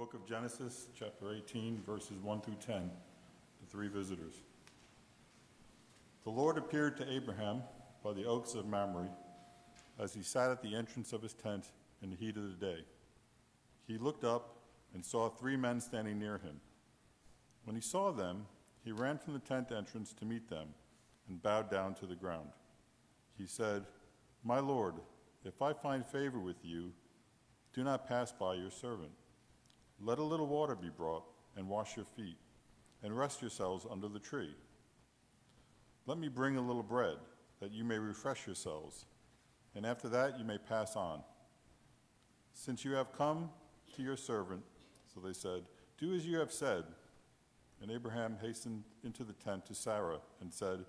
book of Genesis, chapter 18, verses 1 through 10, the three visitors. The Lord appeared to Abraham by the oaks of Mamre as he sat at the entrance of his tent in the heat of the day. He looked up and saw three men standing near him. When he saw them, he ran from the tent entrance to meet them and bowed down to the ground. He said, My Lord, if I find favor with you, do not pass by your servant. Let a little water be brought, and wash your feet, and rest yourselves under the tree. Let me bring a little bread, that you may refresh yourselves, and after that you may pass on. Since you have come to your servant, so they said, do as you have said. And Abraham hastened into the tent to Sarah and said,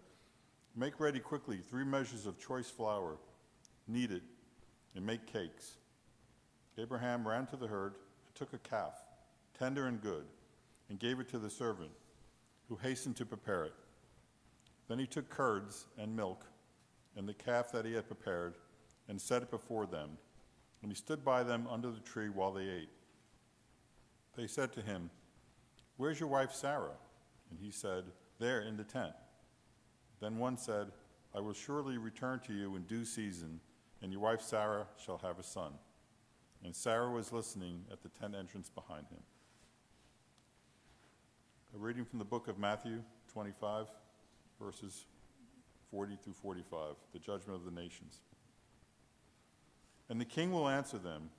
Make ready quickly three measures of choice flour, knead it, and make cakes. Abraham ran to the herd took a calf, tender and good, and gave it to the servant, who hastened to prepare it. Then he took curds and milk and the calf that he had prepared and set it before them, and he stood by them under the tree while they ate. They said to him, Where's your wife Sarah? And he said, There in the tent. Then one said, I will surely return to you in due season, and your wife Sarah shall have a son. And Sarah was listening at the tent entrance behind him. A reading from the book of Matthew 25, verses 40 through 45, the judgment of the nations. And the king will answer them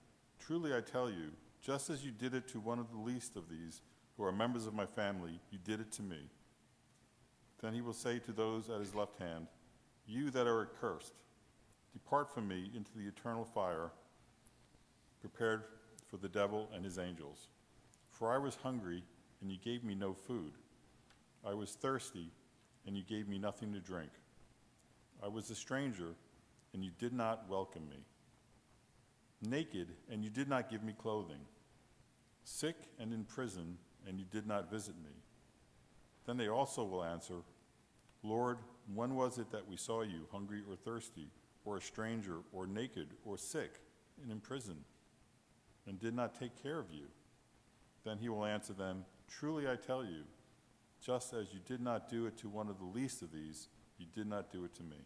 Truly I tell you, just as you did it to one of the least of these who are members of my family, you did it to me. Then he will say to those at his left hand, You that are accursed, depart from me into the eternal fire prepared for the devil and his angels. For I was hungry, and you gave me no food. I was thirsty, and you gave me nothing to drink. I was a stranger, and you did not welcome me. Naked, and you did not give me clothing. Sick and in prison, and you did not visit me. Then they also will answer, Lord, when was it that we saw you hungry or thirsty, or a stranger, or naked, or sick, and in prison? And did not take care of you? Then he will answer them, Truly I tell you, just as you did not do it to one of the least of these, you did not do it to me.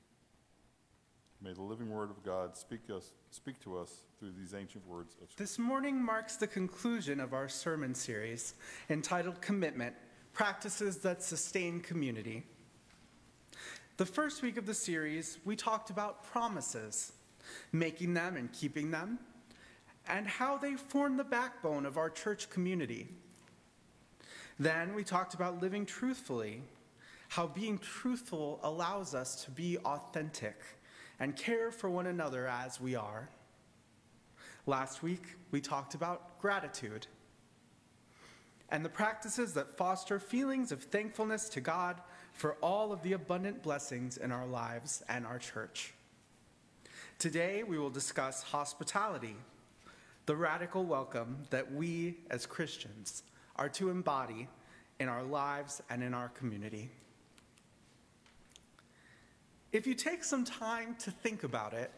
May the living word of God speak, us, speak to us through these ancient words of Scripture. This morning marks the conclusion of our sermon series entitled Commitment Practices That Sustain Community. The first week of the series, we talked about promises, making them and keeping them, and how they form the backbone of our church community. Then we talked about living truthfully, how being truthful allows us to be authentic and care for one another as we are. Last week, we talked about gratitude and the practices that foster feelings of thankfulness to God for all of the abundant blessings in our lives and our church. Today, we will discuss hospitality the radical welcome that we as Christians are to embody in our lives and in our community. If you take some time to think about it,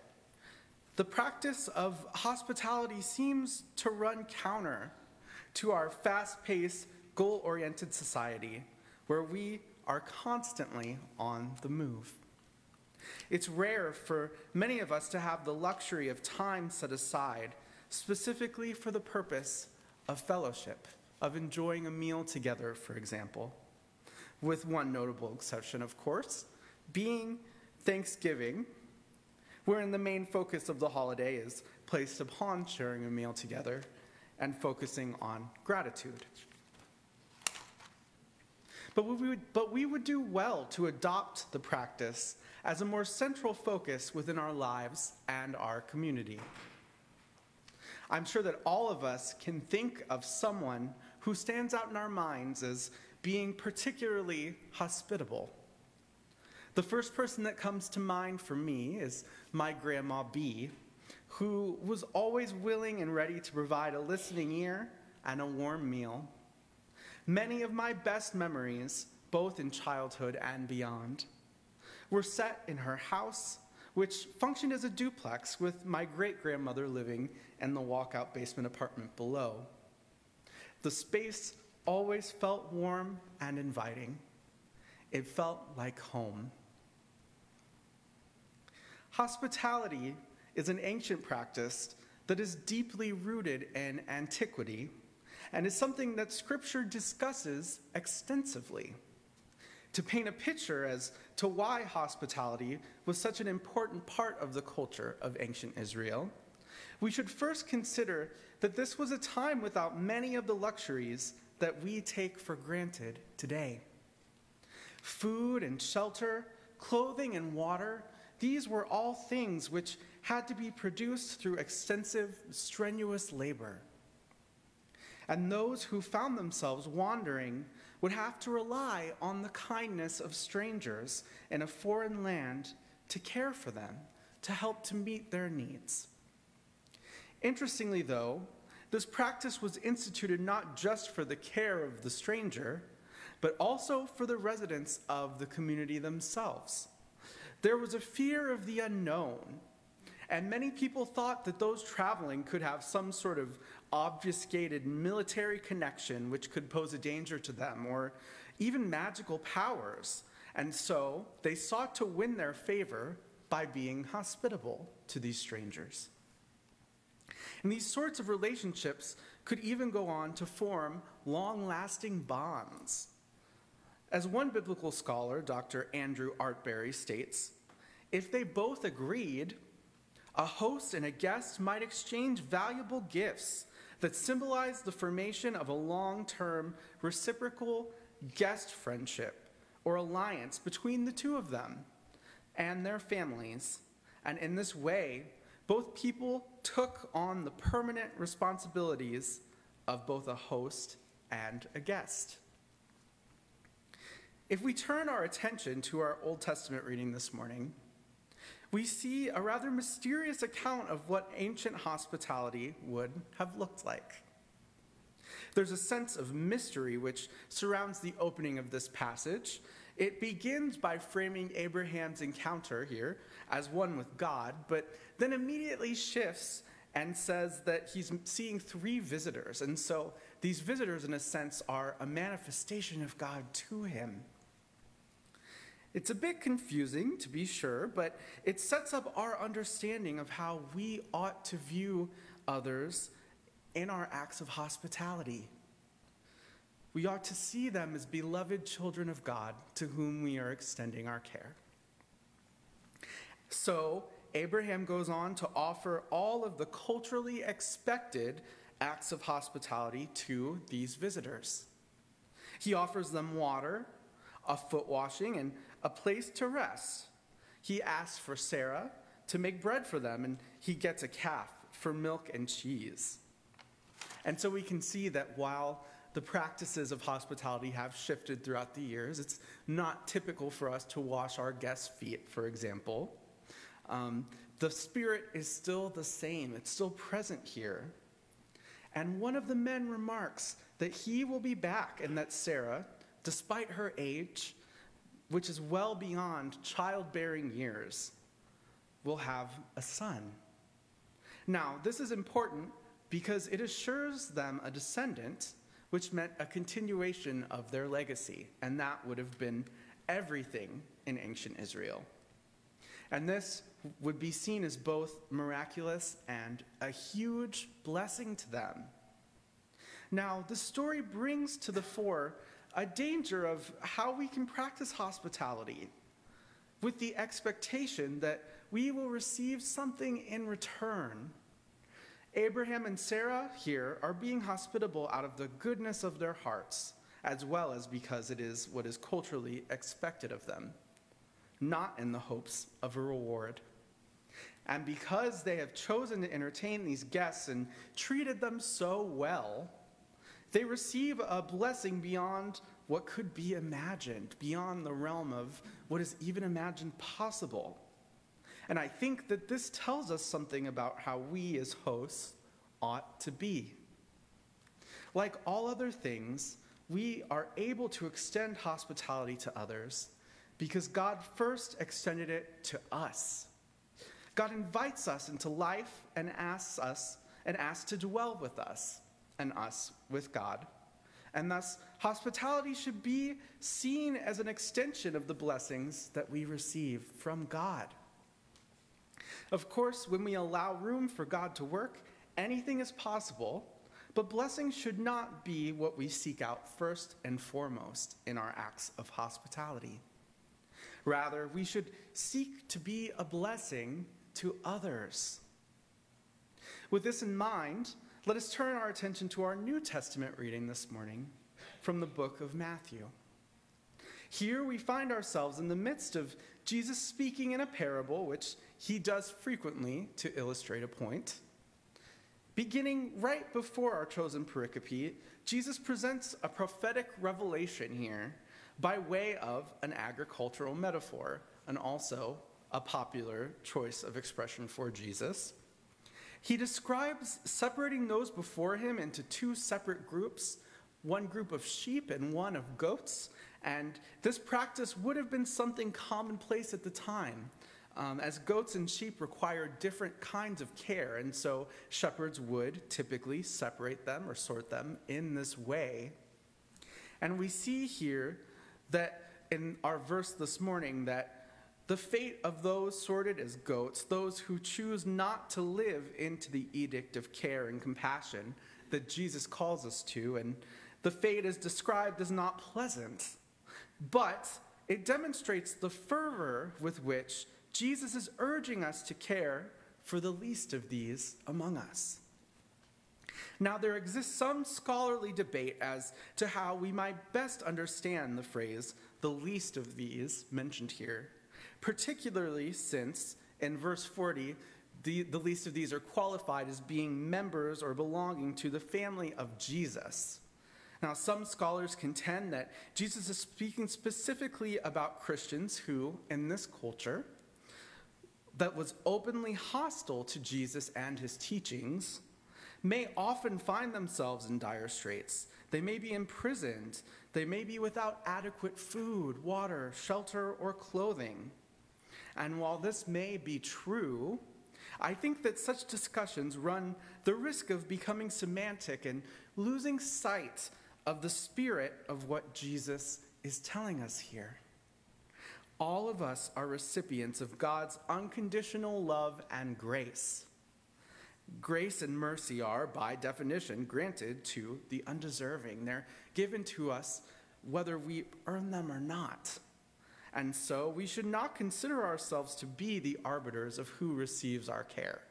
the practice of hospitality seems to run counter to our fast paced, goal oriented society where we are constantly on the move. It's rare for many of us to have the luxury of time set aside specifically for the purpose of fellowship, of enjoying a meal together, for example. With one notable exception, of course, being Thanksgiving, wherein the main focus of the holiday is placed upon sharing a meal together and focusing on gratitude. But we, would, but we would do well to adopt the practice as a more central focus within our lives and our community. I'm sure that all of us can think of someone who stands out in our minds as being particularly hospitable. The first person that comes to mind for me is my grandma B, who was always willing and ready to provide a listening ear and a warm meal. Many of my best memories, both in childhood and beyond, were set in her house, which functioned as a duplex with my great grandmother living and the walkout basement apartment below. The space always felt warm and inviting. It felt like home. Hospitality is an ancient practice that is deeply rooted in antiquity and is something that Scripture discusses extensively. To paint a picture as to why hospitality was such an important part of the culture of ancient Israel, we should first consider that this was a time without many of the luxuries that we take for granted today. Food and shelter, clothing and water, these were all things which had to be produced through extensive, strenuous labor. And those who found themselves wandering would have to rely on the kindness of strangers in a foreign land to care for them, to help to meet their needs. Interestingly, though, this practice was instituted not just for the care of the stranger, but also for the residents of the community themselves. There was a fear of the unknown, and many people thought that those traveling could have some sort of obfuscated military connection which could pose a danger to them, or even magical powers. And so they sought to win their favor by being hospitable to these strangers. And these sorts of relationships could even go on to form long lasting bonds. As one biblical scholar, Dr. Andrew Arterbury, states, if they both agreed, a host and a guest might exchange valuable gifts that symbolized the formation of a long term reciprocal guest friendship or alliance between the two of them and their families. And in this way, both people took on the permanent responsibilities of both a host and a guest. If we turn our attention to our Old Testament reading this morning, we see a rather mysterious account of what ancient hospitality would have looked like. There's a sense of mystery which surrounds the opening of this passage. It begins by framing Abraham's encounter here as one with God, but then immediately shifts and says that he's seeing three visitors. And so these visitors, in a sense, are a manifestation of God to him. It's a bit confusing, to be sure, but it sets up our understanding of how we ought to view others in our acts of hospitality. We ought to see them as beloved children of God to whom we are extending our care. So, Abraham goes on to offer all of the culturally expected acts of hospitality to these visitors. He offers them water, a foot washing, and a place to rest. He asks for Sarah to make bread for them, and he gets a calf for milk and cheese. And so we can see that while the practices of hospitality have shifted throughout the years, it's not typical for us to wash our guests' feet, for example. Um, the Spirit is still the same, it's still present here. And one of the men remarks that he will be back and that Sarah, despite her age, which is well beyond childbearing years, will have a son. Now, this is important because it assures them a descendant, which meant a continuation of their legacy, and that would have been everything in ancient Israel. And this would be seen as both miraculous and a huge blessing to them. Now, the story brings to the fore a danger of how we can practice hospitality with the expectation that we will receive something in return. Abraham and Sarah here are being hospitable out of the goodness of their hearts, as well as because it is what is culturally expected of them not in the hopes of a reward. And because they have chosen to entertain these guests and treated them so well, they receive a blessing beyond what could be imagined, beyond the realm of what is even imagined possible. And I think that this tells us something about how we as hosts ought to be. Like all other things, we are able to extend hospitality to others because God first extended it to us. God invites us into life and asks us and asks to dwell with us. And us with God. And thus, hospitality should be seen as an extension of the blessings that we receive from God. Of course, when we allow room for God to work, anything is possible, but blessing should not be what we seek out first and foremost in our acts of hospitality. Rather, we should seek to be a blessing to others. With this in mind, let us turn our attention to our New Testament reading this morning from the book of Matthew. Here we find ourselves in the midst of Jesus speaking in a parable, which he does frequently to illustrate a point. Beginning right before our chosen pericope, Jesus presents a prophetic revelation here by way of an agricultural metaphor, and also a popular choice of expression for Jesus. He describes separating those before him into two separate groups one group of sheep and one of goats. And this practice would have been something commonplace at the time, um, as goats and sheep require different kinds of care. And so shepherds would typically separate them or sort them in this way. And we see here that in our verse this morning that the fate of those sorted as goats, those who choose not to live into the edict of care and compassion that Jesus calls us to, and the fate is described as not pleasant, but it demonstrates the fervor with which Jesus is urging us to care for the least of these among us. Now, there exists some scholarly debate as to how we might best understand the phrase, the least of these, mentioned here particularly since in verse 40, the, the least of these are qualified as being members or belonging to the family of Jesus. Now, some scholars contend that Jesus is speaking specifically about Christians who, in this culture, that was openly hostile to Jesus and his teachings, may often find themselves in dire straits. They may be imprisoned. They may be without adequate food, water, shelter, or clothing. And while this may be true, I think that such discussions run the risk of becoming semantic and losing sight of the spirit of what Jesus is telling us here. All of us are recipients of God's unconditional love and grace. Grace and mercy are, by definition, granted to the undeserving. They're given to us whether we earn them or not. And so we should not consider ourselves to be the arbiters of who receives our care.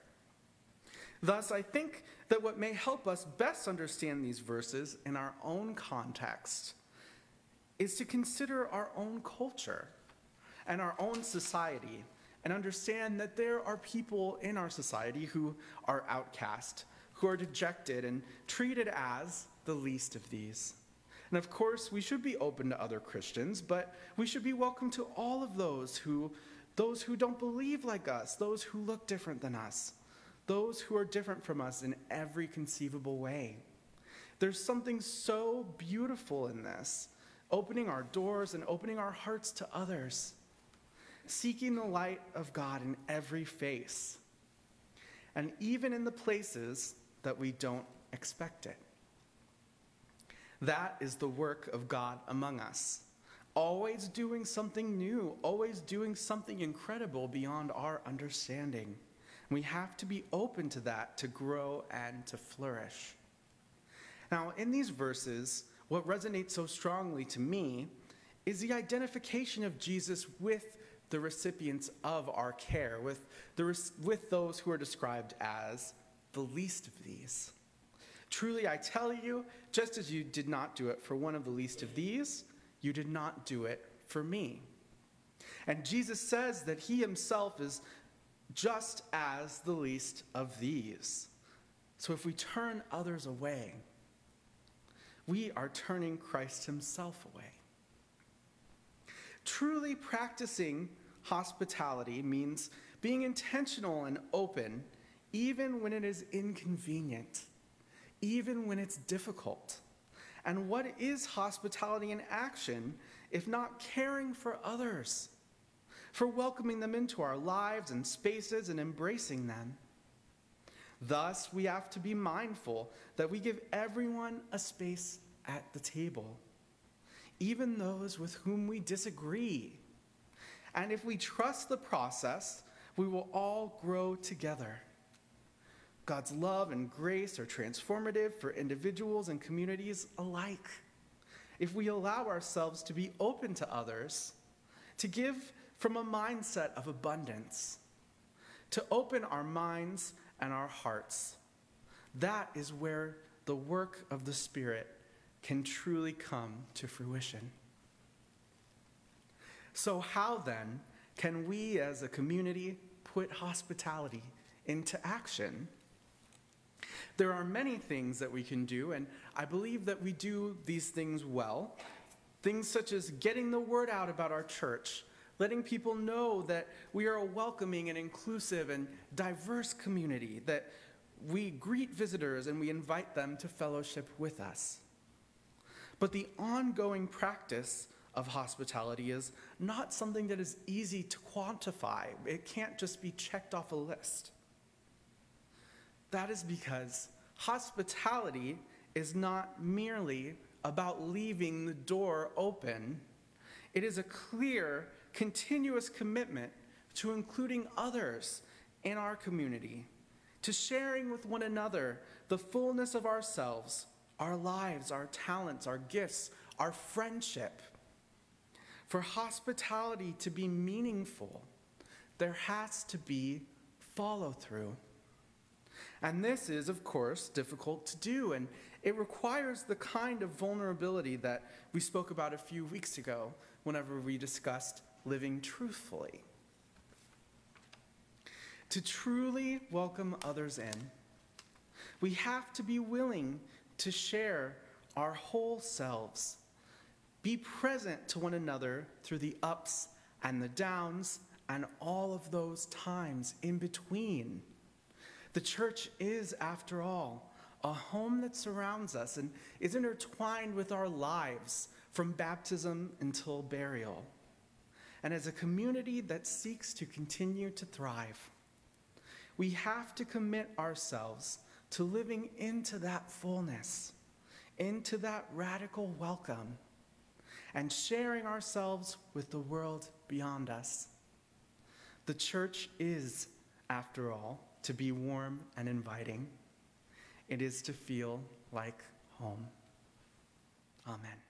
Thus, I think that what may help us best understand these verses in our own context is to consider our own culture and our own society and understand that there are people in our society who are outcast, who are dejected and treated as the least of these. And of course, we should be open to other Christians, but we should be welcome to all of those who those who don't believe like us, those who look different than us, those who are different from us in every conceivable way. There's something so beautiful in this, opening our doors and opening our hearts to others, seeking the light of God in every face, and even in the places that we don't expect it. That is the work of God among us. Always doing something new, always doing something incredible beyond our understanding. We have to be open to that to grow and to flourish. Now, in these verses, what resonates so strongly to me is the identification of Jesus with the recipients of our care, with, the, with those who are described as the least of these. Truly, I tell you, just as you did not do it for one of the least of these, you did not do it for me. And Jesus says that he himself is just as the least of these. So if we turn others away, we are turning Christ himself away. Truly practicing hospitality means being intentional and open, even when it is inconvenient even when it's difficult. And what is hospitality in action if not caring for others, for welcoming them into our lives and spaces and embracing them? Thus, we have to be mindful that we give everyone a space at the table, even those with whom we disagree. And if we trust the process, we will all grow together. God's love and grace are transformative for individuals and communities alike. If we allow ourselves to be open to others, to give from a mindset of abundance, to open our minds and our hearts, that is where the work of the Spirit can truly come to fruition. So, how then can we as a community put hospitality into action? There are many things that we can do, and I believe that we do these things well. Things such as getting the word out about our church, letting people know that we are a welcoming and inclusive and diverse community, that we greet visitors and we invite them to fellowship with us. But the ongoing practice of hospitality is not something that is easy to quantify. It can't just be checked off a list. That is because hospitality is not merely about leaving the door open, it is a clear, continuous commitment to including others in our community, to sharing with one another the fullness of ourselves, our lives, our talents, our gifts, our friendship. For hospitality to be meaningful, there has to be follow through. And this is, of course, difficult to do, and it requires the kind of vulnerability that we spoke about a few weeks ago whenever we discussed living truthfully. To truly welcome others in, we have to be willing to share our whole selves, be present to one another through the ups and the downs and all of those times in between. The church is, after all, a home that surrounds us and is intertwined with our lives from baptism until burial, and as a community that seeks to continue to thrive. We have to commit ourselves to living into that fullness, into that radical welcome, and sharing ourselves with the world beyond us. The church is, after all, to be warm and inviting. It is to feel like home. Amen.